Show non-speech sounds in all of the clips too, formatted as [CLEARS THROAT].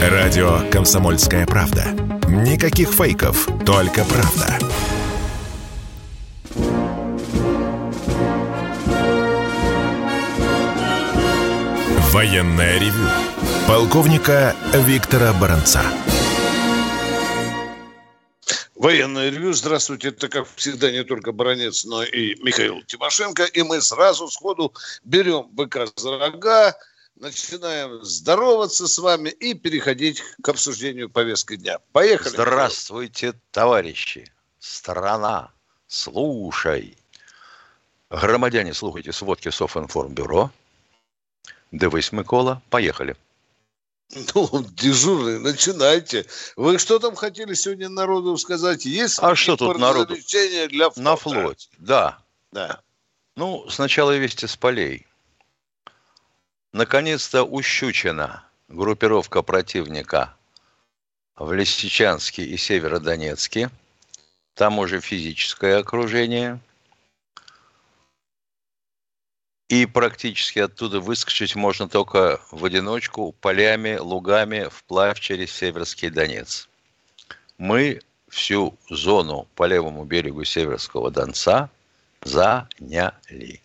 Радио «Комсомольская правда». Никаких фейков, только правда. Военное ревю. Полковника Виктора Баранца. Военное ревю. Здравствуйте. Это, как всегда, не только Баранец, но и Михаил Тимошенко. И мы сразу сходу берем быка за рога, начинаем здороваться с вами и переходить к обсуждению повестки дня. Поехали. Здравствуйте, товарищи. Страна, слушай. Громадяне, слухайте сводки Софинформбюро. Девись, Микола. Поехали. Ну, дежурный, начинайте. Вы что там хотели сегодня народу сказать? Есть а что тут народу? для флота? На флоте, да. Да. Ну, сначала вести с полей. Наконец-то ущучена группировка противника в Лисичанске и Северодонецке. Там уже физическое окружение. И практически оттуда выскочить можно только в одиночку, полями, лугами, вплавь через Северский Донец. Мы всю зону по левому берегу Северского Донца заняли.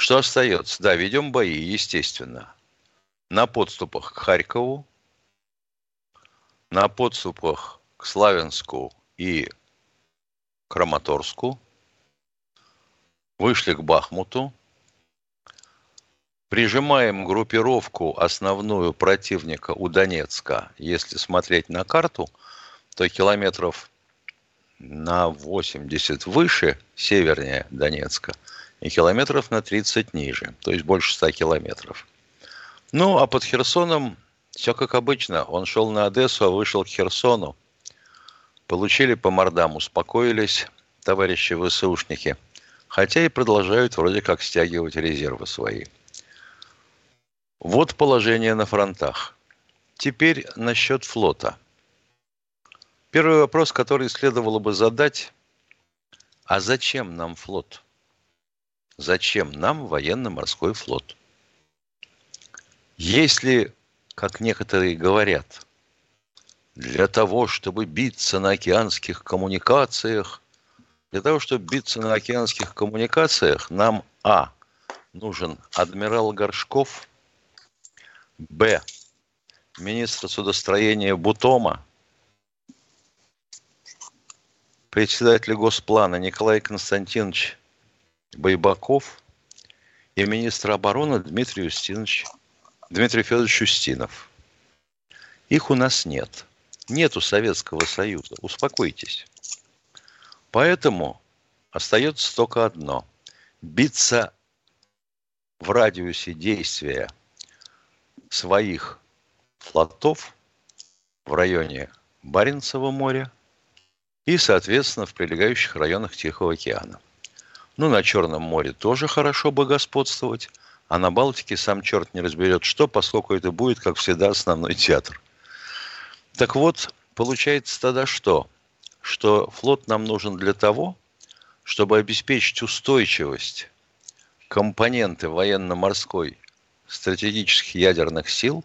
Что остается? Да, ведем бои, естественно. На подступах к Харькову, на подступах к Славянску и Краматорску, вышли к Бахмуту, прижимаем группировку основную противника у Донецка. Если смотреть на карту, то километров на 80 выше, севернее Донецка – и километров на 30 ниже, то есть больше 100 километров. Ну, а под Херсоном все как обычно. Он шел на Одессу, а вышел к Херсону. Получили по мордам, успокоились товарищи ВСУшники. Хотя и продолжают вроде как стягивать резервы свои. Вот положение на фронтах. Теперь насчет флота. Первый вопрос, который следовало бы задать, а зачем нам флот? Зачем нам военно-морской флот? Если, как некоторые говорят, для того, чтобы биться на океанских коммуникациях, для того, чтобы биться на океанских коммуникациях, нам А. Нужен адмирал Горшков, Б. Министр судостроения Бутома, председатель Госплана Николай Константинович Байбаков и министр обороны Дмитрий Устинович, Дмитрий Федорович Устинов. Их у нас нет. Нету Советского Союза. Успокойтесь. Поэтому остается только одно. Биться в радиусе действия своих флотов в районе Баренцева моря и, соответственно, в прилегающих районах Тихого океана. Ну, на Черном море тоже хорошо бы господствовать, а на Балтике сам черт не разберет что, поскольку это будет, как всегда, основной театр. Так вот, получается тогда что? Что флот нам нужен для того, чтобы обеспечить устойчивость компоненты военно-морской стратегических ядерных сил,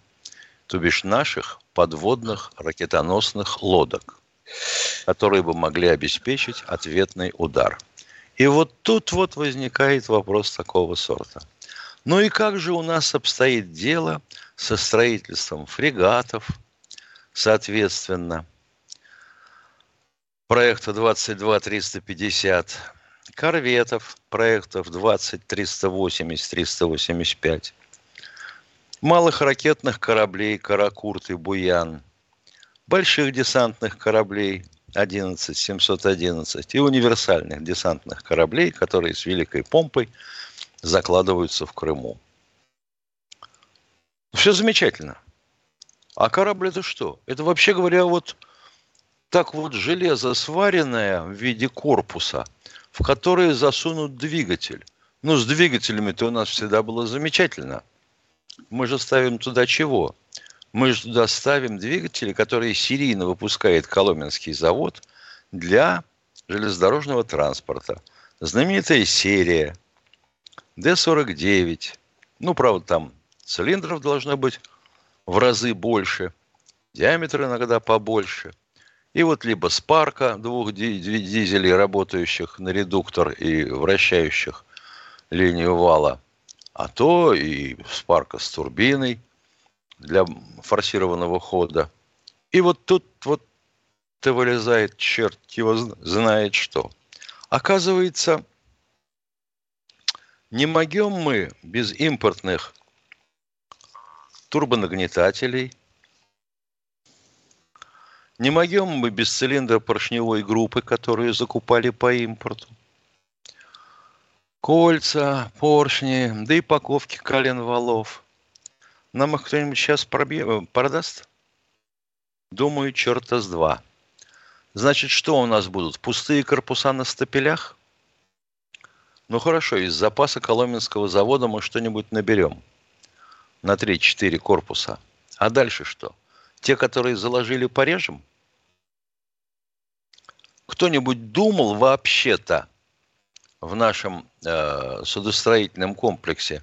то бишь наших подводных ракетоносных лодок, которые бы могли обеспечить ответный удар – и вот тут вот возникает вопрос такого сорта. Ну и как же у нас обстоит дело со строительством фрегатов, соответственно, проекта 22-350, корветов, проектов 20-380-385, малых ракетных кораблей «Каракурт» и «Буян», больших десантных кораблей 11 711 и универсальных десантных кораблей, которые с великой помпой закладываются в Крыму. Все замечательно. А корабль это что? Это вообще говоря, вот так вот железо сваренное в виде корпуса, в которое засунут двигатель. Ну, с двигателями-то у нас всегда было замечательно. Мы же ставим туда чего? Мы же туда ставим двигатели, которые серийно выпускает Коломенский завод для железнодорожного транспорта. Знаменитая серия Д-49. Ну, правда, там цилиндров должно быть в разы больше, диаметр иногда побольше. И вот либо спарка двух дизелей, работающих на редуктор и вращающих линию вала, а то и спарка с турбиной для форсированного хода. И вот тут вот ты вылезает черт его знает что. Оказывается, не могем мы без импортных турбонагнетателей, не могем мы без цилиндра поршневой группы, которые закупали по импорту. Кольца, поршни, да и паковки колен валов. Нам их кто-нибудь сейчас пробье, продаст? Думаю, черта с два. Значит, что у нас будут? Пустые корпуса на стапелях? Ну хорошо, из запаса Коломенского завода мы что-нибудь наберем на 3-4 корпуса. А дальше что? Те, которые заложили, порежем? Кто-нибудь думал вообще-то в нашем э, судостроительном комплексе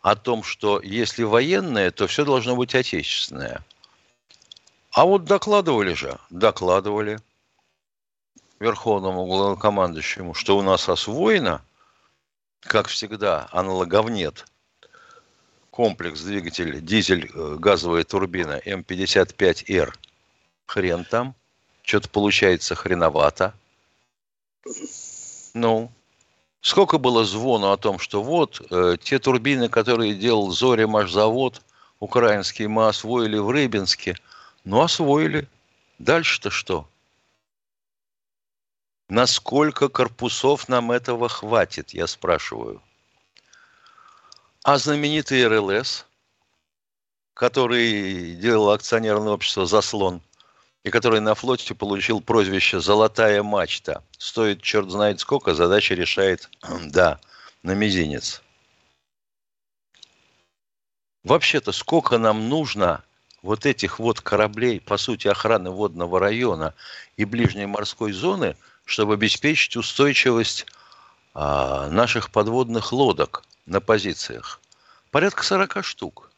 о том, что если военное, то все должно быть отечественное? А вот докладывали же, докладывали верховному главнокомандующему, что у нас освоено – как всегда, аналоговнет комплекс двигатель дизель э, газовая турбина М55Р. Хрен там. Что-то получается хреновато. Ну, сколько было звону о том, что вот э, те турбины, которые делал Зоримаш завод украинский, мы освоили в Рыбинске. Ну, освоили. Дальше-то что? Насколько корпусов нам этого хватит, я спрашиваю. А знаменитый РЛС, который делал акционерное общество «Заслон», и который на флоте получил прозвище «Золотая мачта». Стоит черт знает сколько, задача решает, [CLEARS THROAT] да, на мизинец. Вообще-то сколько нам нужно вот этих вот кораблей, по сути, охраны водного района и ближней морской зоны – чтобы обеспечить устойчивость а, наших подводных лодок на позициях. Порядка 40 штук.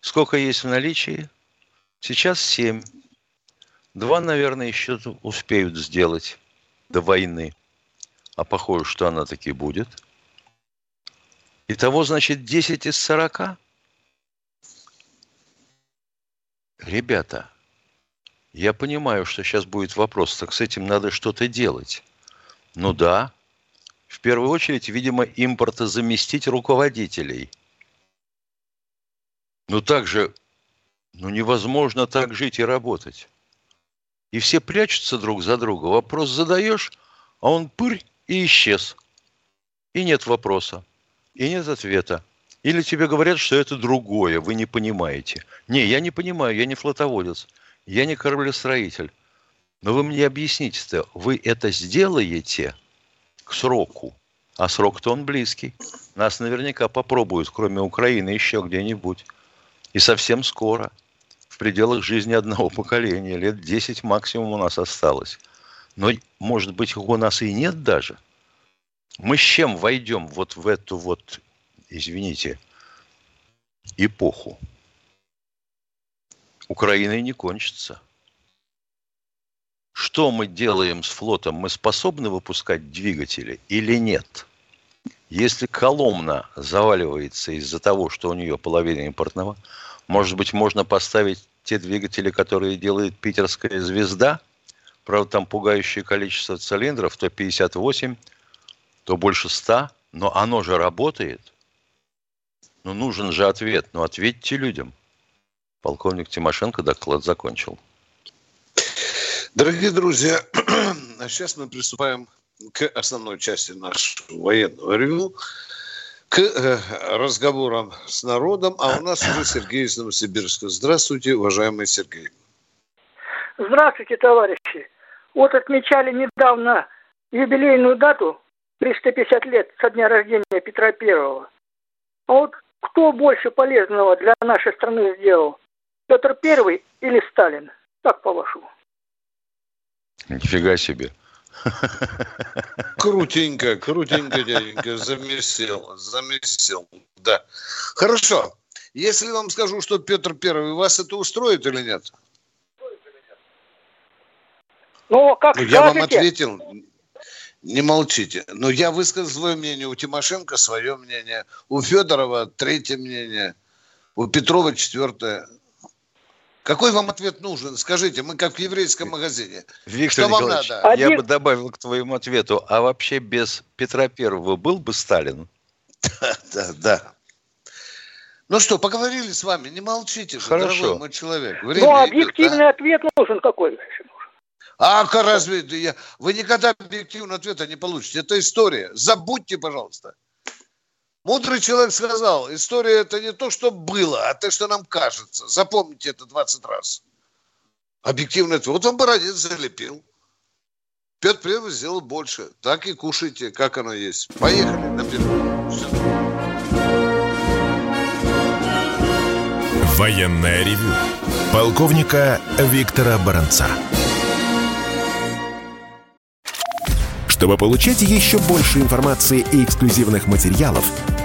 Сколько есть в наличии? Сейчас 7. Два, наверное, еще успеют сделать до войны. А похоже, что она таки будет. Итого, значит, 10 из 40? Ребята, я понимаю, что сейчас будет вопрос, так с этим надо что-то делать. Ну да, в первую очередь, видимо, импорта заместить руководителей. Но также, ну невозможно так жить и работать. И все прячутся друг за друга. Вопрос задаешь, а он пырь и исчез. И нет вопроса, и нет ответа. Или тебе говорят, что это другое, вы не понимаете. Не, я не понимаю, я не флотоводец. Я не кораблестроитель. Но вы мне объясните-то, вы это сделаете к сроку? А срок-то он близкий. Нас наверняка попробуют, кроме Украины, еще где-нибудь. И совсем скоро. В пределах жизни одного поколения. Лет 10 максимум у нас осталось. Но, может быть, у нас и нет даже. Мы с чем войдем вот в эту вот, извините, эпоху? Украиной не кончится. Что мы делаем с флотом? Мы способны выпускать двигатели или нет? Если Коломна заваливается из-за того, что у нее половина импортного, может быть, можно поставить те двигатели, которые делает питерская звезда, правда, там пугающее количество цилиндров, то 58, то больше 100, но оно же работает. Ну, нужен же ответ, ну, ответьте людям – Полковник Тимошенко доклад закончил. Дорогие друзья, [CLEARS THROAT] сейчас мы приступаем к основной части нашего военного ревю, к э, разговорам с народом. А у нас уже Сергей из Новосибирска. Здравствуйте, уважаемый Сергей. Здравствуйте, товарищи. Вот отмечали недавно юбилейную дату, 350 лет со дня рождения Петра Первого. А вот кто больше полезного для нашей страны сделал? Петр Первый или Сталин? Как по-вашему? Нифига себе. [LAUGHS] Крутенько, крутенько, дяденька, замесил, замесил, да. Хорошо. Если вам скажу, что Петр Первый, вас это устроит или нет? Ну, как ну, я вам скажете. ответил, не молчите. Но я высказал свое мнение, у Тимошенко свое мнение, у Федорова третье мнение, у Петрова четвертое. Какой вам ответ нужен? Скажите, мы как в еврейском магазине. Виктор Что вам Николаевич, надо? я Один- бы добавил к твоему ответу, а вообще без Петра Первого был бы Сталин? Да, да. Ну что, поговорили с вами, не молчите же, Хорошо. дорогой мой человек. Время Ну, идет, объективный ответ нужен какой. а? А разве я... Вы никогда объективного ответа не получите. Это история. Забудьте, пожалуйста. Мудрый человек сказал, история это не то, что было, а то, что нам кажется. Запомните это 20 раз. Объективный ответ. Вот вам Бородин залепил. Петр Первый сделал больше. Так и кушайте, как оно есть. Поехали наперед. Всё. Военное ревю полковника Виктора Баранца. Чтобы получать еще больше информации и эксклюзивных материалов,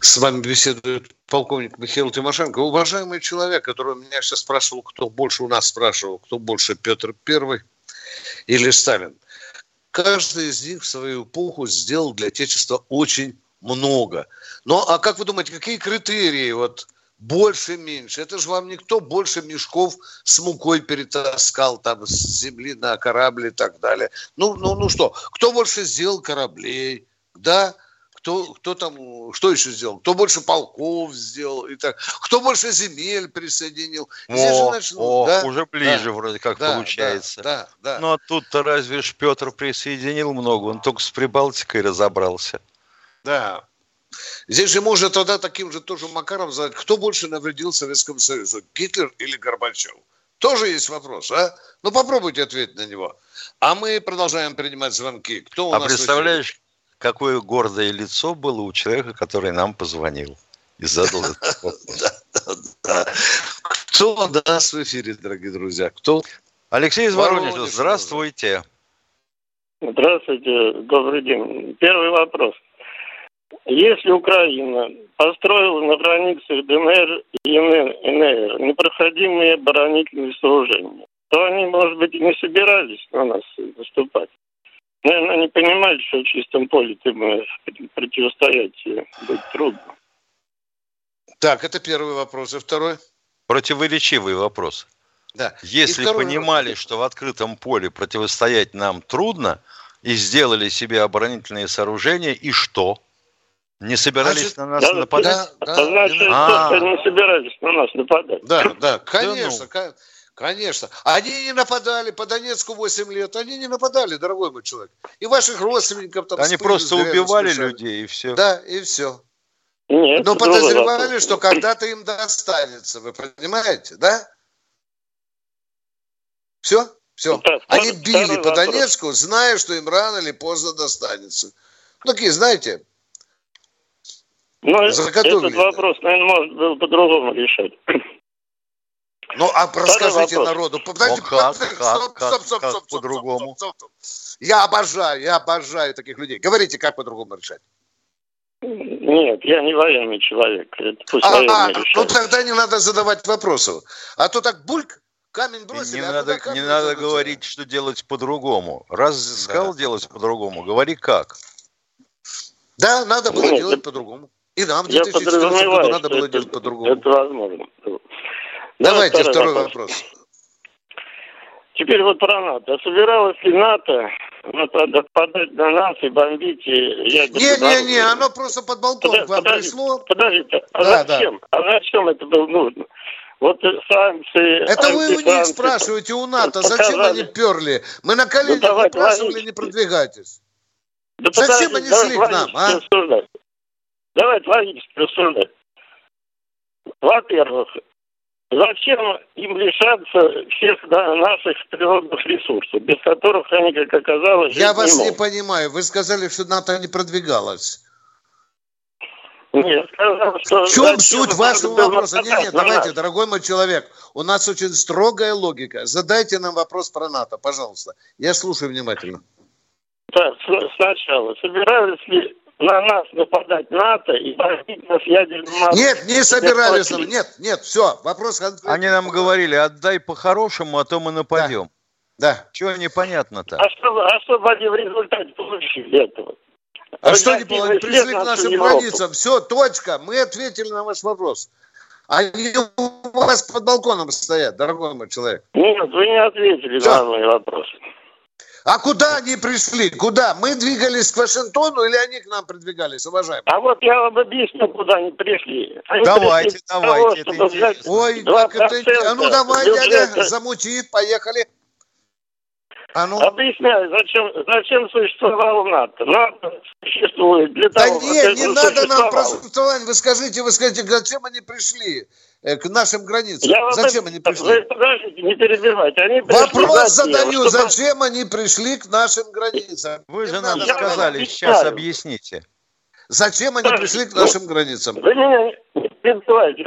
С вами беседует полковник Михаил Тимошенко. Уважаемый человек, который меня сейчас спрашивал, кто больше у нас спрашивал, кто больше Петр Первый или Сталин. Каждый из них в свою эпоху сделал для Отечества очень много. Ну, а как вы думаете, какие критерии вот больше, меньше? Это же вам никто больше мешков с мукой перетаскал там с земли на корабль и так далее. Ну, ну, ну что, кто больше сделал кораблей, да? Кто, кто там, что еще сделал? Кто больше полков сделал и так? Кто больше земель присоединил? Здесь же О, начну- о, да, уже ближе да, вроде как да, получается. Да, да, да. Ну а тут-то разве ж Петр присоединил много, он только с Прибалтикой разобрался. Да. Здесь же можно тогда таким же тоже Макаром задать, кто больше навредил Советскому Союзу, Гитлер или Горбачев? Тоже есть вопрос, а? Ну попробуйте ответить на него. А мы продолжаем принимать звонки. Кто у а нас представляешь, какое гордое лицо было у человека, который нам позвонил и задал этот [LAUGHS] вопрос. Да. Кто у нас в эфире, дорогие друзья? Кто? Алексей из Воронеж, Воронежа, здравствуйте. Здравствуйте, добрый день. Первый вопрос. Если Украина построила на границе ДНР и НР непроходимые оборонительные сооружения, то они, может быть, и не собирались на нас наступать. Наверное, они понимают, что в чистом поле им э, противостоять будет трудно. Так, это первый вопрос. И второй? Противоречивый вопрос. Да. Если понимали, вопрос. что в открытом поле противостоять нам трудно, и сделали себе оборонительные сооружения, и что? Не собирались Значит, на нас да, нападать? Да, да, А значит, именно. А. просто не собирались на нас нападать. Да, да, ну. конечно, ка- конечно. Они не нападали по Донецку 8 лет, они не нападали, дорогой мой человек. И ваших родственников там Они просто убивали смешали. людей, и все. Да, и все. Нет, Но подозревали, вопрос. что когда-то им достанется, вы понимаете, да? Все? Все. Да, Они били по. Донецку, зная, что им рано или поздно достанется. Ну, такие, знаете, заготовили. этот вопрос, наверное, можно было по-другому решать. Ну, а расскажите народу. Подождите, Ну, как, подождите, как, стоп, как, стоп, стоп, как стоп, стоп, по-другому? стоп, стоп, стоп. Я обожаю, я обожаю таких людей. Говорите, как по-другому решать. Нет, я не военный человек. Это пусть А, а, ну тогда не надо задавать вопросов. А то так бульк, камень И бросили, не а надо, камень не надо говорить, что делать по-другому. Раз сказал делать по-другому, говори как. Да, надо было Нет, делать это- по-другому. И нам в Я 2014 году надо было это, делать по-другому. это возможно. Давайте Давай второй вопрос. Теперь вот про НАТО. Собиралась ли НАТО нападать на нас и бомбить и ядерное Не-не-не, оно просто под балкон Подо- к вам подождите, пришло. Подождите, а Да, зачем? А зачем это было нужно? Вот санкции... Это вы у них спрашиваете у НАТО, Показали. зачем они перли? Мы на коленях Ну, спрашивали, логично. не продвигайтесь. Да Зачем они шли к нам, логически а? рассуждать. Давайте логически рассуждать. Во-первых, зачем им лишаться всех наших природных ресурсов, без которых они, как оказалось, Я вас не, не понимаю. Вы сказали, что НАТО не продвигалось. Нет, сказал, что... В чем суть вашего вопроса? Нет, нет, давайте, дорогой мой человек, у нас очень строгая логика. Задайте нам вопрос про НАТО, пожалуйста. Я слушаю внимательно. Так, сначала. Собирались ли на нас нападать НАТО и бомбить нас ядерным Нет, не собирались. Нет, нет, все, вопрос конкретный. Они нам говорили, отдай по-хорошему, а то мы нападем. Да. да. Чего непонятно-то? А что, а что они в результате получили этого? А что не было? Пришли к нашим границам. Все, точка. Мы ответили на ваш вопрос. Они у вас под балконом стоят, дорогой мой человек. Нет, вы не ответили Все. на мой вопрос. А куда они пришли? Куда? Мы двигались к Вашингтону или они к нам продвигались, уважаемые? А вот я вам объясню, куда они пришли. Они давайте, пришли давайте. Того, это Ой, как это... А ну давай, дядя, замути, поехали. А ну... Объясняю, зачем, зачем существовало НАТО. НАТО существует для да того, Да нет, не надо нам про существование. Вы скажите, вы скажите, зачем они пришли э, к нашим границам? Я зачем вам... они пришли? Вы подождите, не перебивайте. Они Вопрос задаю, чтобы... зачем они пришли к нашим границам? Вы же нам сказали, сейчас объясните. Зачем они пришли к нашим границам? Вы меня не перебивайте.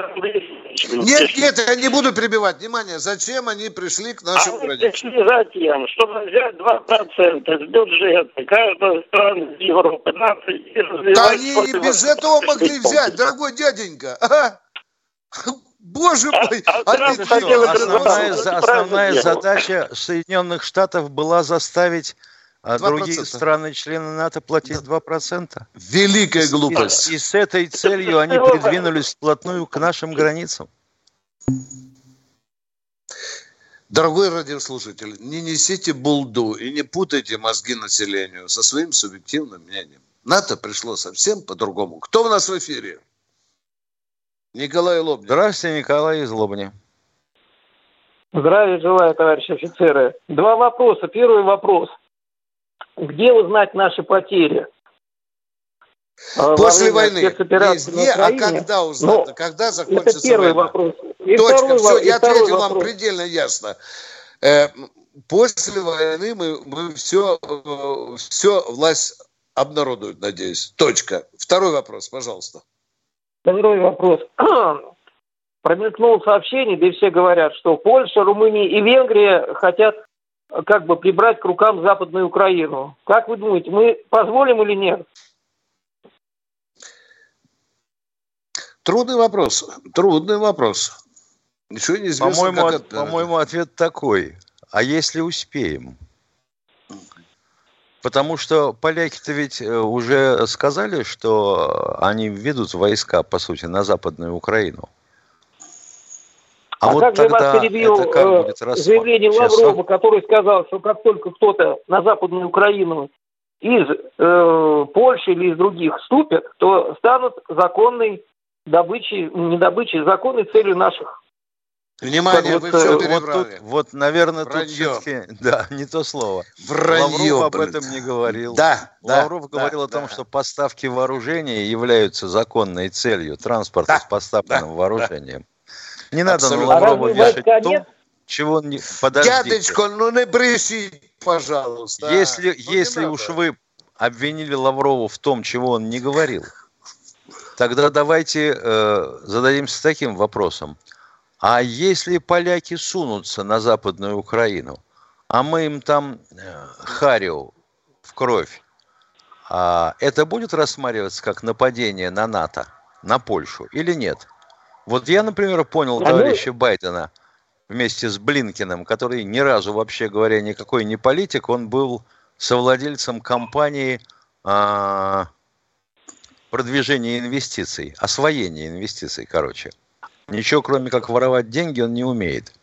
Нет, нет, я не буду перебивать. Внимание, зачем они пришли к нашим они границам? пришли затем, чтобы взять 2% с бюджета каждой страны Европы. Да они и без этого могли взять, дорогой дяденька. Боже а, мой! А, а основная, основная задача Соединенных Штатов была заставить а другие страны-члены НАТО платить 2%. Великая глупость. И, и с этой целью они придвинулись вплотную к нашим границам. Дорогой радиослушатель, не несите булду и не путайте мозги населению со своим субъективным мнением. НАТО пришло совсем по-другому. Кто у нас в эфире? Николай Лобня. Здравствуйте, Николай из Лобни. Здравия желаю, товарищи офицеры. Два вопроса. Первый вопрос – где узнать наши потери? А, После войны. Не, а когда узнать? Ну, когда закончится это первый война? вопрос. И Точка. Все, я ответил вам предельно ясно. Э, после войны мы, мы все, э, все власть обнародует, надеюсь. Точка. Второй вопрос, пожалуйста. Второй вопрос. [CLEARS THROAT] Промелькнуло сообщение, где все говорят, что Польша, Румыния и Венгрия хотят как бы прибрать к рукам Западную Украину. Как вы думаете, мы позволим или нет? Трудный вопрос. Трудный вопрос. Ничего не известно. По-моему, от, это... по-моему, ответ такой. А если успеем? Потому что поляки-то ведь э, уже сказали, что они введут войска, по сути, на Западную Украину. А, а вот как же вас перебил э, заявление Лаврова, который сказал, что как только кто-то на Западную Украину из э, Польши или из других вступят, то станут законной добычей, не добычей, законной целью наших Внимание, вот, вы все перебрали. Вот, тут, вот наверное, Вранье. тут все-таки, да, не то слово. Вранье, Лавров об этом не говорил. Да, Лавров да, говорил да, о том, да. что поставки вооружения являются законной целью транспорта да, с поставленным да, вооружением. Не надо на Лаврова а вешать то, чего он не... Подождите. Дядечко, ну не брешите, пожалуйста. Если, ну, если уж вы обвинили Лаврова в том, чего он не говорил, тогда давайте э, зададимся таким вопросом. А если поляки сунутся на Западную Украину, а мы им там э, харю в кровь, а это будет рассматриваться как нападение на НАТО, на Польшу или нет? Вот я, например, понял а товарища Байдена вместе с Блинкиным, который ни разу, вообще говоря, никакой не политик, он был совладельцем компании а, продвижения инвестиций, освоения инвестиций, короче. Ничего, кроме как воровать деньги, он не умеет.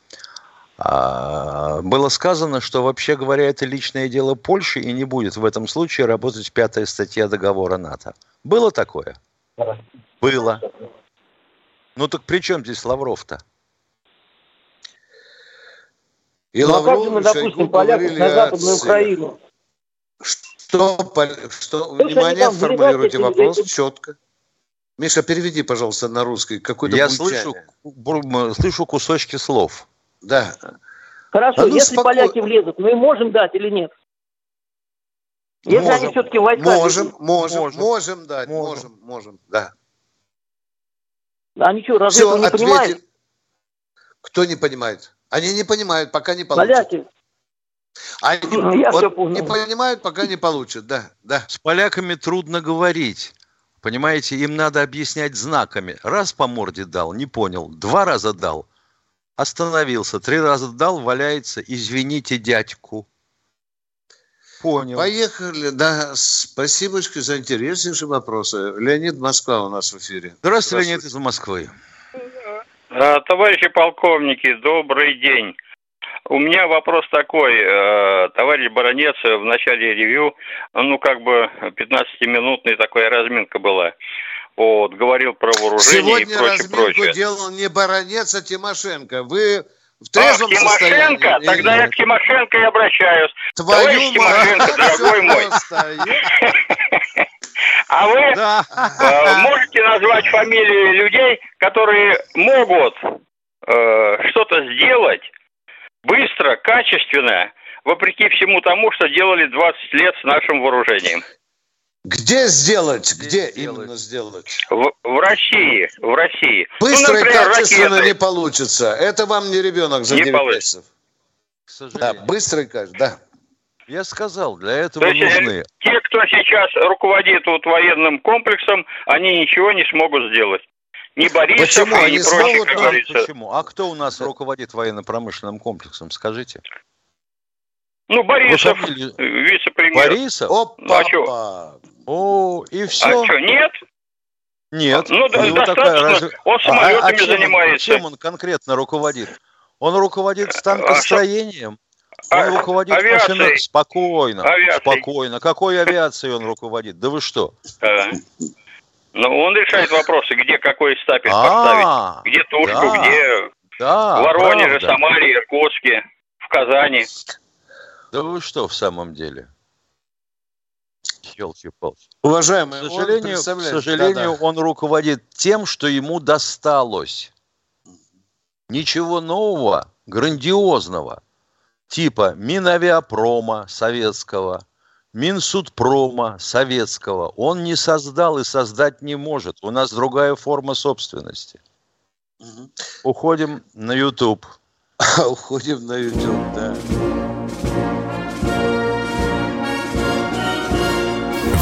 А, было сказано, что, вообще говоря, это личное дело Польши, и не будет в этом случае работать пятая статья договора НАТО. Было такое? Было. Ну так при чем здесь Лавров-то? И ну, Лавров, а как же мы допустим поляков на Западную Украину? Что, что, внимание, формулируйте вопрос четко. Миша, переведи, пожалуйста, на русский. Какой-то Я слышу, слышу кусочки слов. Да. Хорошо, а ну, если споко... поляки влезут, мы можем дать или нет? Если можем, они все-таки войска... Можем, можем, можем, можем дать, можем, можем, можем да. Они что, разве Все, не ответили. понимают? Кто не понимает? Они не понимают, пока не получат. Поляки. Они ну, [LAUGHS] Я вот не понимают, пока не получат, да, да. С поляками трудно говорить. Понимаете, им надо объяснять знаками. Раз по морде дал, не понял. Два раза дал, остановился. Три раза дал, валяется. Извините дядьку. Понял. Поехали. Да, спасибо за интереснейшие вопросы. Леонид Москва у нас в эфире. Здравствуйте, Здравствуйте. Леонид из Москвы. А, товарищи полковники, добрый день. У меня вопрос такой. Э, товарищ Баранец в начале ревью, ну, как бы 15-минутная такая разминка была. Вот, говорил про вооружение Сегодня и прочее, прочее. делал не Баранец, а Тимошенко. Вы в трезвом Ах, Тимошенко? Состоянии? Тогда я к Тимошенко и обращаюсь. Твою Товарищ Тимошенко, дорогой мой. [LAUGHS] А вы да. э, можете назвать фамилии людей, которые могут э, что-то сделать быстро, качественно, вопреки всему тому, что делали 20 лет с нашим вооружением? Где сделать? Где, Где именно сделать? В, в России, в России. Быстро ну, например, и качественно ракеты. не получится. Это вам не ребенок за не 9 получится. месяцев. Да, быстро и качественно, да. Я сказал, для этого То есть, нужны... Те, кто сейчас руководит вот военным комплексом, они ничего не смогут сделать. Не Борисов, Почему? они прочее, смогут, как говорится. Почему? А кто у нас руководит военно-промышленным комплексом, скажите? Ну, Борисов, вице-премьер. Борисов? Опа, ну, а что? О, и все. А что, нет? Нет. Ну, да, достаточно. Такая, разве... Он самолетами а, а чем занимается. Он, чем он конкретно руководит? Он руководит станкостроением. Он а, руководит авиацией. машиной спокойно, авиацией. спокойно. Какой авиацией он руководит? Да вы что? Да. Ну, он решает вопросы, где какой стапель а, поставить, где Тушку, да, где да, в Воронеже, правда. Самаре, Иркутске, в Казани. Да вы что в самом деле? Елки-палки. Уважаемый, к сожалению, к сожалению да, да. он руководит тем, что ему досталось. Ничего нового, грандиозного – типа Минавиапрома советского, Минсудпрома советского он не создал и создать не может. У нас другая форма собственности. Угу. Уходим на YouTube. [LAUGHS] Уходим на YouTube, да.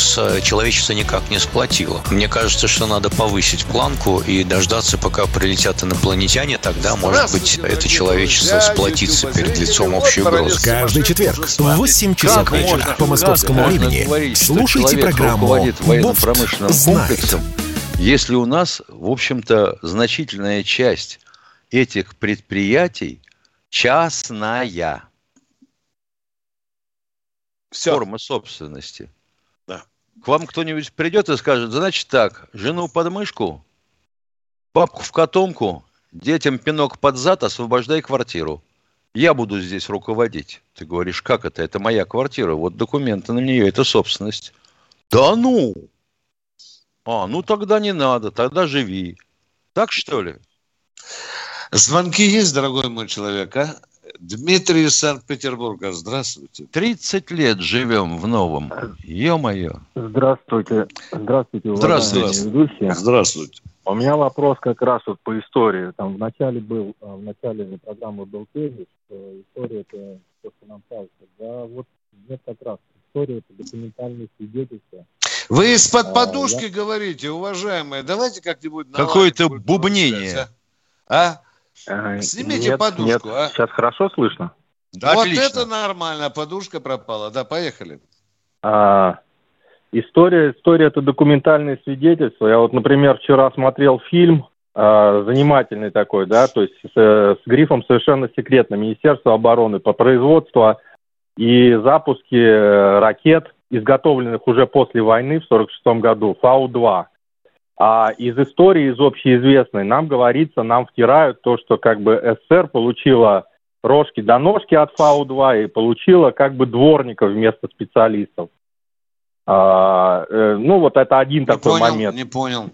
коронавирус э, человечество никак не сплотило. Мне кажется, что надо повысить планку и дождаться, пока прилетят инопланетяне, тогда, может быть, это человечество сплотится перед лицом общей угрозы. Каждый четверг в 8 часов вечера по московскому времени слушайте программу военно-промышленным комплексом, если у нас, в общем-то, значительная часть этих предприятий частная. Все. Форма собственности – к вам кто-нибудь придет и скажет, значит так, жену под мышку, бабку в котомку, детям пинок под зад, освобождай квартиру. Я буду здесь руководить. Ты говоришь, как это? Это моя квартира, вот документы на нее, это собственность. Да ну! А, ну тогда не надо, тогда живи. Так что ли? Звонки есть, дорогой мой человек, а? Дмитрий из Санкт-Петербурга, здравствуйте. 30 лет живем в новом. Ё-моё. Здравствуйте. Здравствуйте, Здравствуйте. ведущие. Здравствуйте. У меня вопрос как раз вот по истории. Там в начале был, а, в начале программы был тезис, что история это то, что нам кажется. Да, вот нет как раз история – это документальные свидетельства. Вы из-под а, подушки я... говорите, уважаемые. Давайте как-нибудь... Какое-то бубнение. А? а? Снимите нет, подушку, нет. а? Сейчас хорошо слышно? Да, вот отлично. это нормально, подушка пропала. Да, поехали. А, история, история это документальное свидетельство. Я вот, например, вчера смотрел фильм а, занимательный такой, да, то есть с, с грифом совершенно секретно Министерство обороны по производству и запуске э, ракет, изготовленных уже после войны в 1946 году, Фау-2. А из истории, из общеизвестной, нам говорится, нам втирают то, что как бы СССР получила рожки до ножки от Фау-2 и получила как бы дворников вместо специалистов. А, э, ну, вот это один не такой понял, момент. Не понял.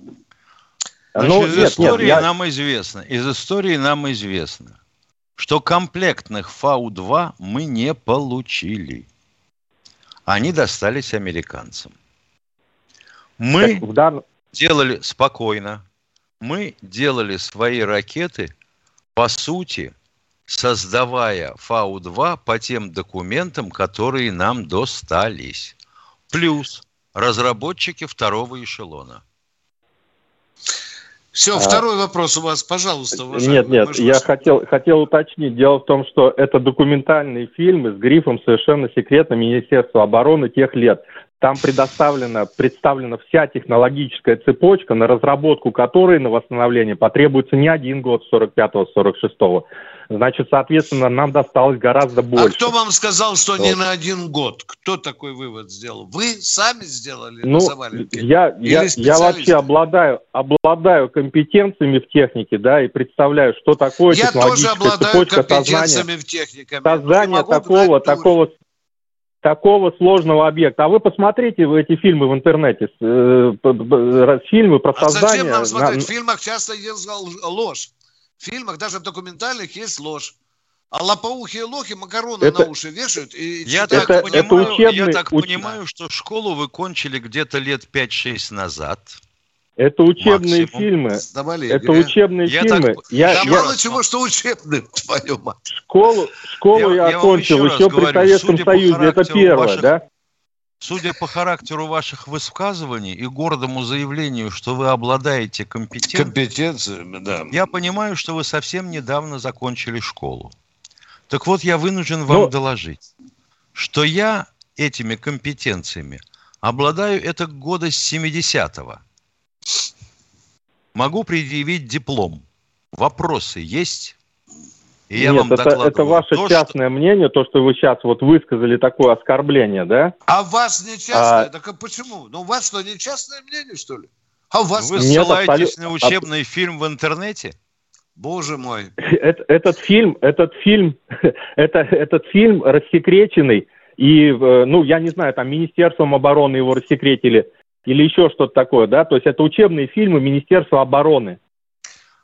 Значит, ну, из нет, истории нет, я... нам известно, из истории нам известно, что комплектных Фау-2 мы не получили. Они достались американцам. Мы дан... делали спокойно, мы делали свои ракеты, по сути, создавая Фау-2 по тем документам, которые нам достались. Плюс разработчики второго эшелона. Все, а... второй вопрос у вас, пожалуйста. Уважаемый. Нет, нет, я хотел, хотел уточнить. Дело в том, что это документальные фильмы с грифом совершенно секретно Министерства обороны тех лет. Там предоставлена, представлена вся технологическая цепочка, на разработку которой, на восстановление потребуется не один год с 45-46, значит, соответственно, нам досталось гораздо больше. А кто вам сказал, что не на один год? Кто такой вывод сделал? Вы сами сделали ну, Я, я, я вообще обладаю, обладаю компетенциями в технике, да, и представляю, что такое я технологическая тоже обладаю цепочка компетенциями создания, в технике. Создание такого, такого, такого сложного объекта. А вы посмотрите эти фильмы в интернете, э, фильмы про а создание... Зачем нам смотреть? В фильмах часто есть ложь. В фильмах, даже в документальных, есть ложь. А лопоухие лохи макароны это, на уши вешают и я так, это, понимаю, это учебный, я так уч... понимаю, что школу вы кончили где-то лет 5-6 назад. Это учебные Максимум. фильмы. Сдавали, это Игорь. учебные я фильмы. Так, я, да я, мало чего, что учебные, [LAUGHS] твою мать. Школу, школу я, я окончил еще, еще говорю, при Советском Союзе. Это первое, ваших, да? Судя по характеру ваших высказываний и гордому заявлению, что вы обладаете компетенцией, компетенциями, да. я понимаю, что вы совсем недавно закончили школу. Так вот, я вынужден вам Но... доложить, что я этими компетенциями обладаю это года с 70-го. Могу предъявить диплом. Вопросы есть? И я Нет, вам это, это ваше то, частное что... мнение, то, что вы сейчас вот высказали такое оскорбление, да? А вас не частное? А... Так а почему? Ну, у вас что, не частное мнение, что ли? А у вас... Вы Нет, ссылаетесь абсолют... на учебный Аб... фильм в интернете? Боже мой. [LAUGHS] Этот, этот фильм, этот фильм, [LAUGHS] это, этот фильм рассекреченный, и, э, ну, я не знаю, там Министерством обороны его рассекретили, или еще что-то такое, да, то есть это учебные фильмы Министерства обороны.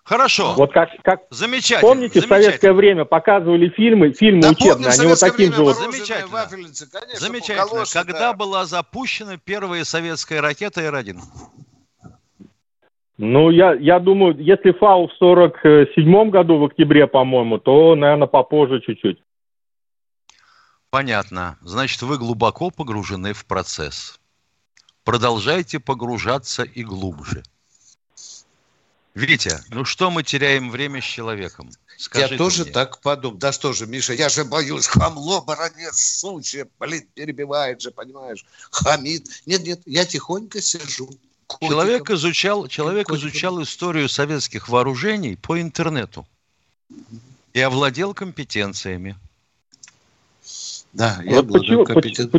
Хорошо. Вот как, как замечательно. Помните, замечательно. в советское время показывали фильмы, фильмы да, учебные, они вот таким же вот. Замечательно. конечно, замечательно. Когда да. была запущена первая советская ракета Р-1? Ну, я, я думаю, если ФАУ в 47 году, в октябре, по-моему, то, наверное, попозже чуть-чуть. Понятно. Значит, вы глубоко погружены в процесс. Продолжайте погружаться и глубже. Витя, ну что мы теряем время с человеком? Скажите я тоже мне. так подумал. Да что же, Миша, я же боюсь, хамло, баронец, сучья, блин, перебивает же, понимаешь, хамит. Нет, нет, я тихонько сижу. Котиком. Человек изучал, человек котиком. изучал историю советских вооружений по интернету и овладел компетенциями. Да, я вот почему, компетент...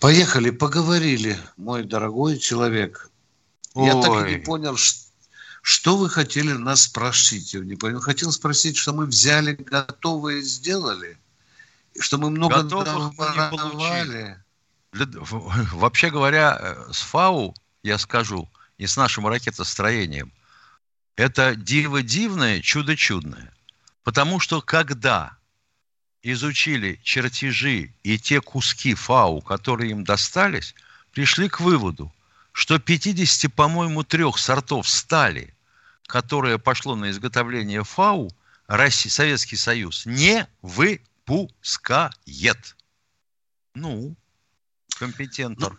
Поехали, поговорили, мой дорогой человек. Ой. Я так и не понял, что вы хотели нас спросить. Я не понял. Хотел спросить, что мы взяли готовые сделали, что мы много Готовых получили. [LAUGHS] Вообще говоря, э, с ФАУ, я скажу, и с нашим ракетостроением, это диво дивное, чудо чудное. Потому что когда изучили чертежи и те куски ФАУ, которые им достались, пришли к выводу, что 50, по-моему, трех сортов стали, которое пошло на изготовление ФАУ, Россия, Советский Союз не пускает. Ну, компетентор.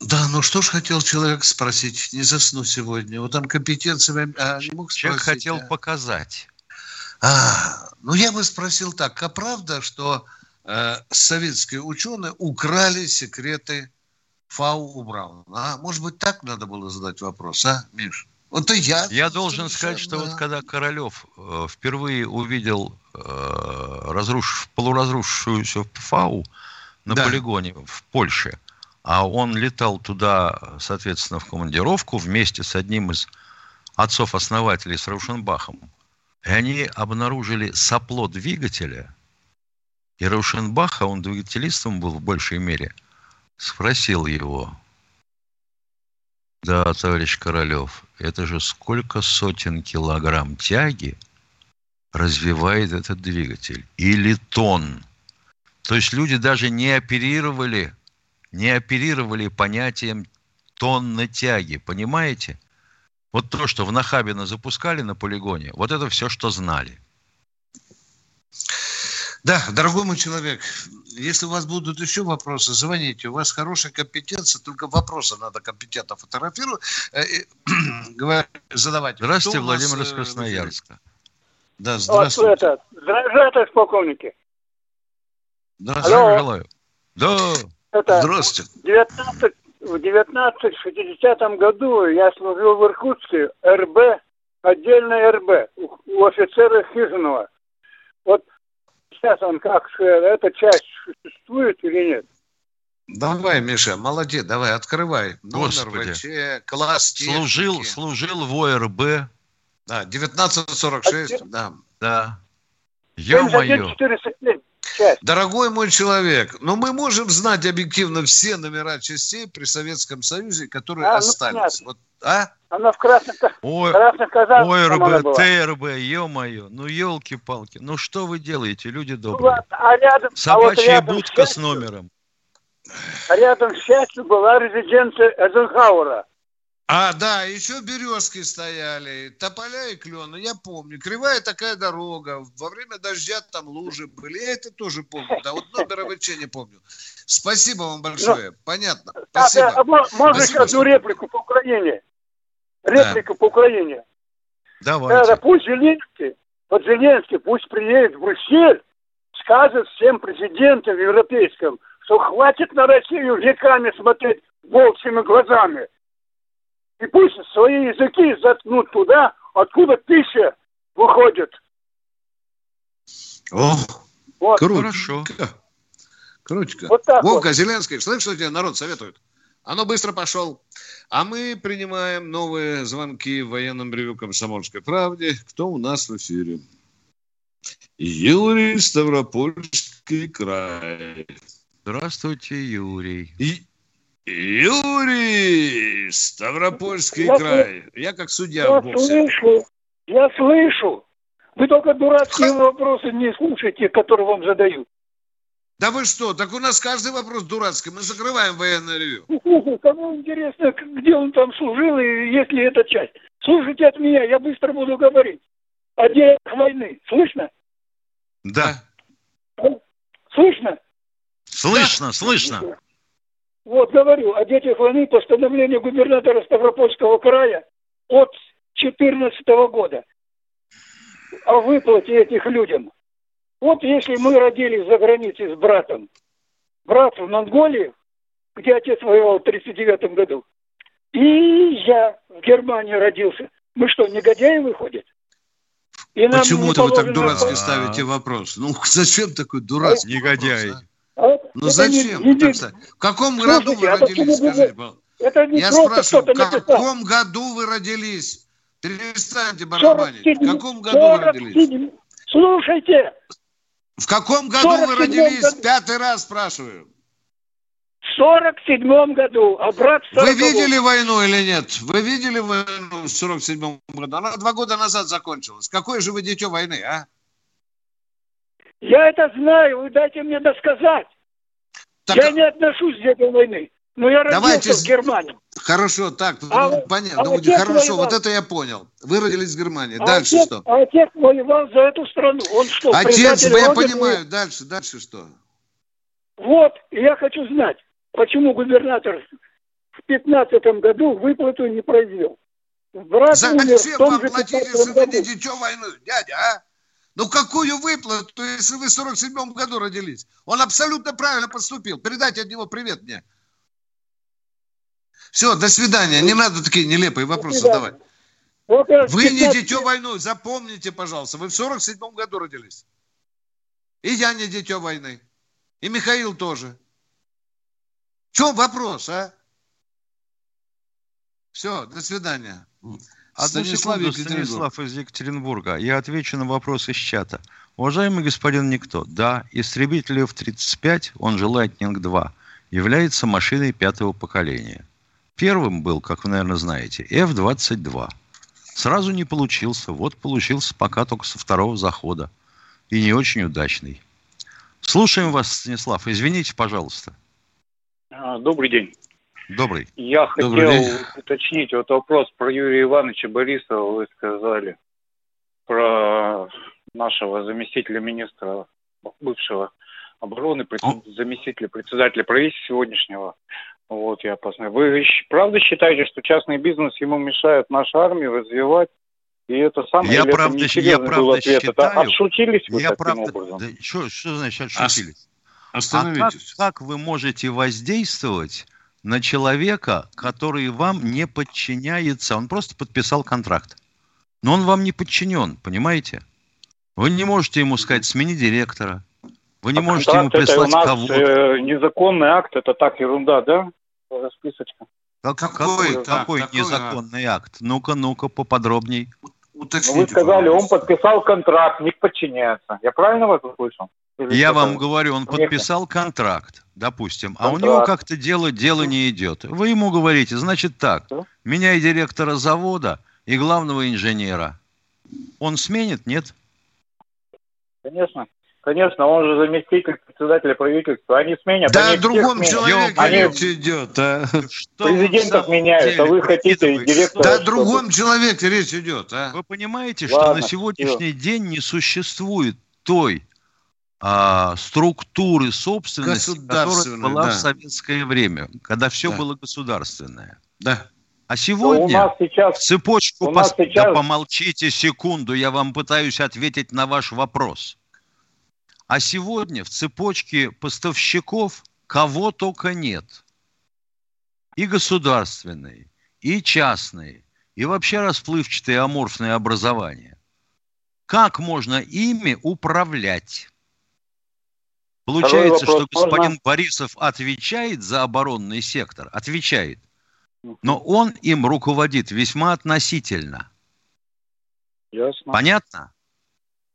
Ну, да, ну что ж хотел человек спросить, не засну сегодня. Вот там компетенциями а, не мог спросить. Человек хотел а... показать. А, ну я бы спросил так, а правда, что э, советские ученые украли секреты ФАУ у Брауна? А? Может быть, так надо было задать вопрос, а, Миш? Вот и я. Я должен сказать, что вот когда Королев э, впервые увидел э, разруш... полуразрушившуюся ФАУ на да. полигоне в Польше, а он летал туда, соответственно, в командировку вместе с одним из отцов-основателей, с Раушенбахом. И они обнаружили сопло двигателя. И Раушенбаха, он двигателистом был в большей мере, спросил его, да, товарищ Королев, это же сколько сотен килограмм тяги развивает этот двигатель? Или тонн? То есть люди даже не оперировали не оперировали понятием тонны тяги, понимаете? Вот то, что в Нахабино запускали на полигоне, вот это все, что знали. Да, дорогой мой человек, если у вас будут еще вопросы, звоните. У вас хорошая компетенция, только вопросы надо компетентно фотографировать, э, э, [CLEARS THROAT] задавать. Здравствуйте, Владимир из э, Красноярска. Да, здравствуйте. Вот это, здравствуйте, полковники. Здравствуйте, Алло. желаю. Да. Это Здравствуйте. 19, в 1960 году я служил в Иркутске, РБ, отдельно РБ, у, у офицера Хижинова. Вот сейчас он как, эта часть существует или нет? Давай, Миша, молодец, давай, открывай. Господи. ВЧ, класс техники. Служил, служил в ОРБ. Да, 1946, да. Да. Ё-моё. 407 часть. Дорогой мой человек, но мы можем знать объективно все номера частей при Советском Союзе, которые а, ну, остались. Ну, вот, а? Она в красных, Ой, красных казах. ОРБ, ТРБ, ё-моё, ну елки-палки, ну что вы делаете, люди ну, добрые? Ну, а рядом, Собачья а вот будка с номером. А рядом с частью была резиденция Эйзенхауэра. А, да, еще березки стояли, тополя и клены, я помню. Кривая такая дорога, во время дождя там лужи были, я это тоже помню. Да, вот номера ВЧ не помню. Спасибо вам большое, ну, понятно. Спасибо. А, а, можно Спасибо, одну реплику по Украине? Реплику да. по Украине. Давайте. Это пусть Зеленский, вот Зеленский пусть приедет в Брюссель, скажет всем президентам европейским, что хватит на Россию веками смотреть волчьими глазами – и пусть свои языки заткнут туда, откуда пища выходит. О, вот. круто. Хорошо. Крутика. Вот так Вовка, вот. Зеленский, слышишь, что тебе народ советует? Оно быстро пошел. А мы принимаем новые звонки в военном бревю «Комсомольской правде». Кто у нас в эфире? Юрий Ставропольский край. Здравствуйте, Юрий. И, Юрий, Ставропольский я край. Я как судья я в боксе. слышу, я слышу. Вы только дурацкие Ха... вопросы не слушайте, которые вам задают. Да вы что, так у нас каждый вопрос дурацкий. Мы закрываем военное ревю. Кому интересно, где он там служил и есть ли эта часть. Слушайте от меня, я быстро буду говорить. О делах войны. Слышно? Да. Слышно? Слышно, да. слышно. Вот говорю, о детях войны постановление губернатора Ставропольского края от 2014 года о выплате этих людям. Вот если мы родились за границей с братом, брат в Монголии, где отец воевал в 1939 году, и я в Германии родился, мы что, негодяи выходят? И Почему-то вы так дурацки ставите вопрос. Ну, [LAUGHS] зачем такой дурацкий Негодяй. А? А ну зачем? Не, не, в каком году вы родились, скажите, это не Я спрашиваю, в каком году вы родились? Перестаньте барабанить. В каком году вы родились? Слушайте. В каком году вы родились? Году. Пятый раз спрашиваю. В сорок седьмом году, а брат Вы видели войну или нет? Вы видели войну в сорок седьмом году? Она два года назад закончилась. Какое же вы дитё войны, а? Я это знаю, вы дайте мне досказать. Так... Я не отношусь к этой войны. Но я родился Давайте... в Германии. Хорошо, так, а, понятно. А ну, хорошо, воевал. вот это я понял. Вы родились в Германии. А дальше отец, что? А отец воевал за эту страну. Он что, Отец, я понимаю. Дальше, дальше что? Вот, я хочу знать, почему губернатор в пятнадцатом году выплату не произвел. Брат Зачем умер вам платили, если вы не дитё войны, дядя, а? Ну какую выплату, если вы в 47 году родились? Он абсолютно правильно поступил. Передайте от него привет мне. Все, до свидания. Не надо такие нелепые вопросы задавать. Вы не дитё войны, запомните, пожалуйста. Вы в 47 году родились. И я не дитё войны. И Михаил тоже. В чем вопрос, а? Все, до свидания. Одну Станислав, Станислав из Екатеринбурга. Я отвечу на вопрос из чата. Уважаемый господин Никто, да, истребитель F-35, он же Lightning 2, является машиной пятого поколения. Первым был, как вы, наверное, знаете, F-22. Сразу не получился. Вот получился пока только со второго захода. И не очень удачный. Слушаем вас, Станислав. Извините, пожалуйста. А, добрый день. Добрый. Я хотел день. уточнить вот вопрос про Юрия Ивановича Борисова. Вы сказали про нашего заместителя министра, бывшего обороны, заместителя председателя правительства сегодняшнего. Вот я посмотрел. Вы правда считаете, что частный бизнес ему мешает нашу армию развивать? И это самое, я правда, я правда ответ. считаю, это отшутились вы я таким правда, образом? Да, что, что значит отшутились? Остановитесь. А как, как вы можете воздействовать на человека, который вам не подчиняется? Он просто подписал контракт. Но он вам не подчинен, понимаете? Вы не можете ему сказать, смени директора. Вы не а можете ему прислать кого-то. Э, незаконный акт, это так ерунда, да? Списочка. Как, какой какой, какой незаконный акт? Ну-ка, ну-ка, поподробней. Уточните, ну, Вы сказали, он подписал контракт, не подчиняется. Я правильно вас услышал? Или Я вам говорю, он подписал контракт, допустим, контракт. а у него как-то дело, дело не идет. Вы ему говорите, значит так, Что? меняй директора завода и главного инженера. Он сменит, нет? Конечно. Конечно, он же заместитель председателя правительства. Они сменят. Да, о другом человеке они... речь идет. А? Что Президентов меняют, а вы хотите директора. Да, о другом человеке речь идет. А? Вы понимаете, Ладно, что на сегодняшний все. день не существует той а, структуры собственности, которая была да. в советское время, когда все да. было государственное. Да. А сегодня сейчас, цепочку пос... сейчас... да помолчите секунду, я вам пытаюсь ответить на ваш вопрос. А сегодня в цепочке поставщиков кого только нет. И государственные, и частные, и вообще расплывчатые аморфные образования. Как можно ими управлять? Получается, что господин можно? Борисов отвечает за оборонный сектор, отвечает, но он им руководит весьма относительно. Ясно. Понятно?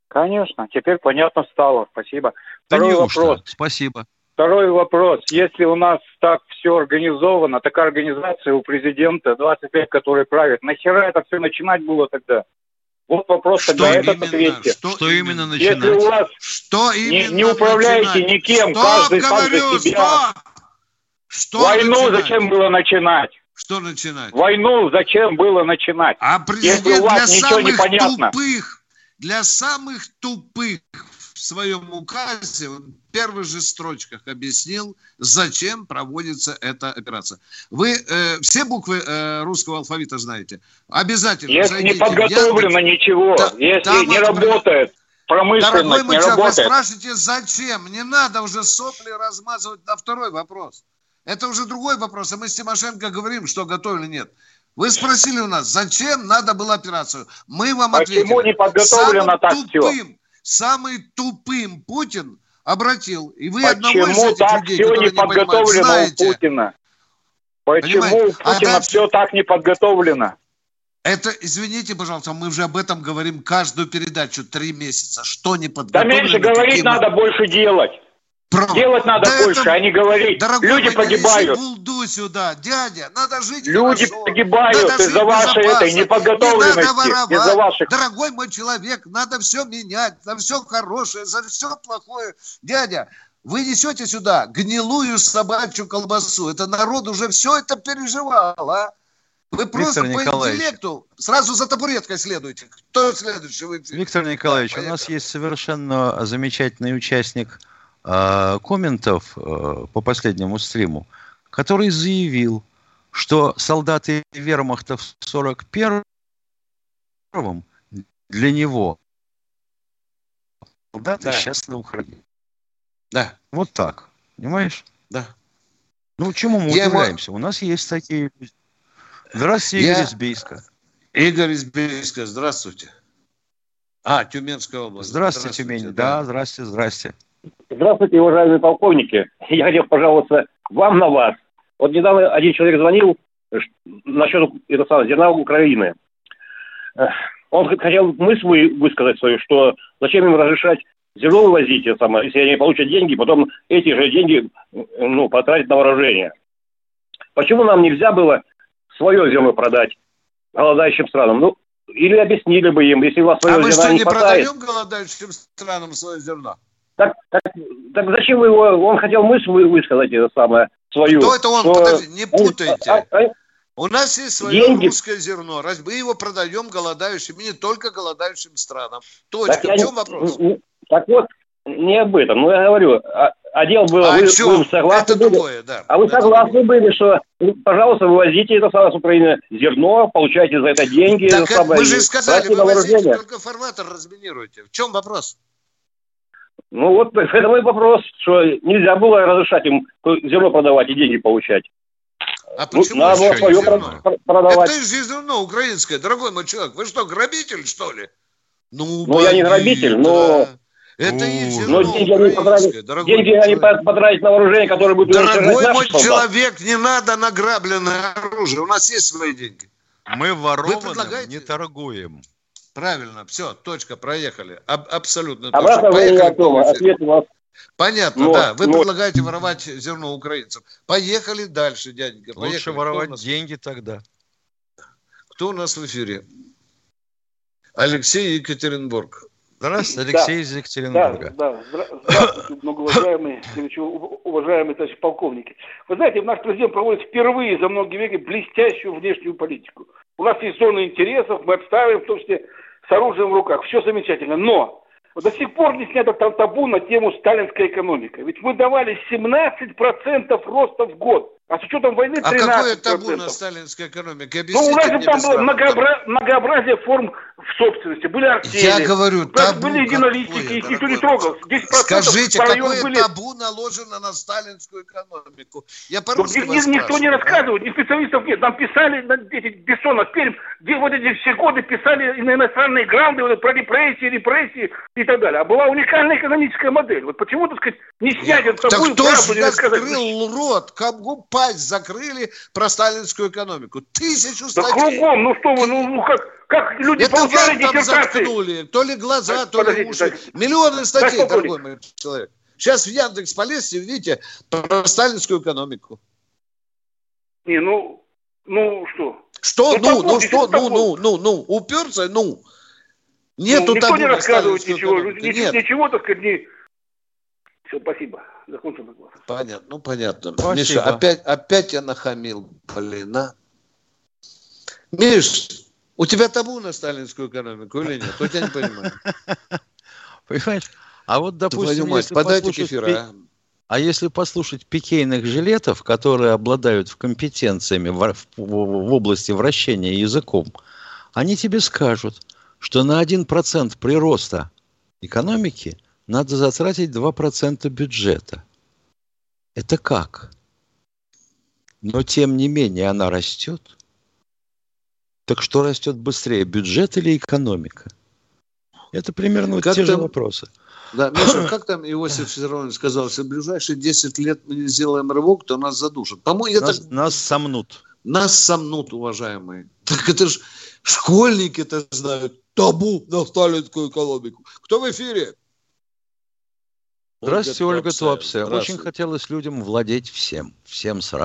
Конечно, теперь понятно стало. Спасибо. Второй да вопрос. Спасибо. Второй вопрос. Если у нас так все организовано, такая организация у президента, 20 лет, который правит, нахера это все начинать было тогда? Вот вопрос что тогда именно, этот ответьте. Что, что именно начинать? Если у вас что именно не, не управляете начинать? никем, Стоп, каждый говорю, сам за себя. Стоп! Что Войну начинать? зачем было начинать? Что начинать? Войну зачем было начинать? А президент Если у вас для ничего не понятно. тупых для самых тупых своем указе в первых же строчках объяснил, зачем проводится эта операция. Вы э, все буквы э, русского алфавита знаете? Обязательно Если зайдите. не подготовлено Яндекс. ничего, да, если не работает, промышленность Дорогой не мальчик, работает. вы спрашиваете, зачем? Не надо уже сопли размазывать на второй вопрос. Это уже другой вопрос. А мы с Тимошенко говорим, что готовили, нет. Вы спросили у нас, зачем надо было операцию? Мы вам Почему ответили. Не подготовлено самым так тупым, все? Самый тупым Путин обратил. И вы Почему одного из этих так людей, все не подготовлено не знаете, у Путина? Почему Понимаете? у Путина а все так не подготовлено? Это, извините, пожалуйста, мы уже об этом говорим каждую передачу три месяца. Что не подготовлено? Да меньше говорить таким... надо, больше делать. Про... Делать надо да больше, это... а не говорить. Дорогой Люди погибают. Булду сюда, дядя, надо жить Люди хорошо. погибают из-за вашей этой неподготовленности, из-за ваших... Дорогой мой человек, надо все менять, на все хорошее, за все плохое. Дядя, Вы несете сюда гнилую собачью колбасу. Это народ уже все это переживал, а? Вы просто Виктор по Николаевич. интеллекту сразу за табуреткой следуете. Кто следующий? Вы... Виктор Николаевич, да, у нас есть совершенно замечательный участник э, комментов э, по последнему стриму, который заявил, что солдаты вермахта в 41-м для него солдаты да. сейчас на Украине. Да. Вот так. Понимаешь? Да. Ну, чему мы Я удивляемся? Ему... У нас есть такие... Здравствуйте, Игорь Я... из Бийска. Игорь из Бийска, здравствуйте. А, Тюменская область. Здравствуйте, здравствуйте Тюмень. Да. да, здравствуйте, здрасте. Здравствуйте, уважаемые полковники. [LAUGHS] Я хотел пожаловаться вам на вас. Вот недавно один человек звонил насчет это самое, зерна Украины. Он хотел мысль высказать свою, что зачем им разрешать зерно вывозить, это самое, если они получат деньги, потом эти же деньги ну, потратить на вооружение. Почему нам нельзя было свое зерно продать голодающим странам? Ну, или объяснили бы им, если у вас свое а зерно не, не хватает. продаем голодающим странам свое зерно? Так, так, так зачем вы его... Он хотел мысль высказать, это самое, свою. Кто это он? Что... Подожди, не путайте. А, а, у нас есть свое деньги... русское зерно. Раз мы его продаем голодающим, и не только голодающим странам. Точка. Так в чем не... вопрос? Так вот, не об этом. Ну, я говорю, а, а дело было, а вы, вы согласны это были, другое, да. А вы это согласны другое. были, что, ну, пожалуйста, вывозите это самое с Украины зерно, получайте за это деньги. Так это самое, мы же сказали, вывозите, только форматор разминируйте. В чем вопрос? Ну вот [LAUGHS] это мой вопрос, что нельзя было разрешать им зерно продавать и деньги получать. А ну, почему надо было свое зерно? продавать? Это же зерно украинское, дорогой мой человек. Вы что, грабитель, что ли? Ну, ну я не грабитель, но... Это и зерно Но деньги они потратить, деньги они потратить на вооружение, которое будет Дорогой мой человек, не надо награбленное оружие. У нас есть свои деньги. Мы ворованным не торгуем. Правильно, все, точка, проехали. Аб- абсолютно точно. Поехали. Ответ у вас Понятно, но, да. Вы но... предлагаете воровать зерно украинцев. Поехали дальше, дяденька. Поехали. Лучше воровать нас... деньги тогда. Кто у нас в эфире? Алексей Екатеринбург. Здравствуйте, Алексей да. из Екатеринбурга. Да, да. Здравствуйте, многоуважаемые, уважаемые товарищи полковники. Вы знаете, наш президент проводит впервые за многие веки блестящую внешнюю политику. У нас есть зоны интересов, мы отставим, в том числе с оружием в руках. Все замечательно. Но до сих пор не снято табу на тему сталинской экономики. Ведь мы давали 17% роста в год. А с учетом войны 13%. А какое табу на сталинской экономике? Объясните ну, у нас же там было многообра... многообразие форм в собственности. Были артели. Я говорю, табу Были единоличники, их никто не трогал. 10% Скажите, какое были... табу наложено на сталинскую экономику? Я по ну, ни, Никто не рассказывает, ни специалистов нет. Нам писали, эти Бессонов, Пермь, где вот эти все годы писали на иностранные гранды вот, про репрессии, репрессии и так далее. А была уникальная экономическая модель. Вот почему, так сказать, не снять этот табу так кто же раскрыл рот? Кому пасть закрыли про сталинскую экономику. Тысячу статей. Да кругом, ну что вы, ну, ну как, как люди Это получали диссертации. заткнули, то ли глаза, то ли уши. Так. Миллионы статей, так, дорогой мой человек. Сейчас в Яндекс полезьте, видите, про сталинскую экономику. Не, ну, ну что? Что, ну, ну, ну что, ну, ну, ну, ну, уперся, ну. Нету ну, никто не рассказывает ничего, ничего, ничего, так сказать, не... Все, спасибо. Закончил доклад. Понятно, ну понятно. Спасибо. Миша, опять, опять я нахамил, блин, а? Миш, у тебя табу на сталинскую экономику или нет? Вот я не понимаю. [LAUGHS] Понимаешь? А вот, допустим, мать, если послушать... а? а если послушать пикейных жилетов, которые обладают компетенциями в, в, в области вращения языком, они тебе скажут, что на 1% прироста экономики надо затратить 2% бюджета. Это как? Но тем не менее она растет. Так что растет быстрее, бюджет или экономика? Это примерно вот те там, же вопросы. Да, Миша, как там Иосиф Виссарионович сказал, что в ближайшие 10 лет мы не сделаем рывок, то нас задушат. По-моему, нас, это... нас сомнут. Нас сомнут, уважаемые. Так это же школьники это знают. Табу на сталинскую экономику. Кто в эфире? Здравствуйте, Ольга Туапсе. Очень хотелось людям владеть всем. Всем сразу.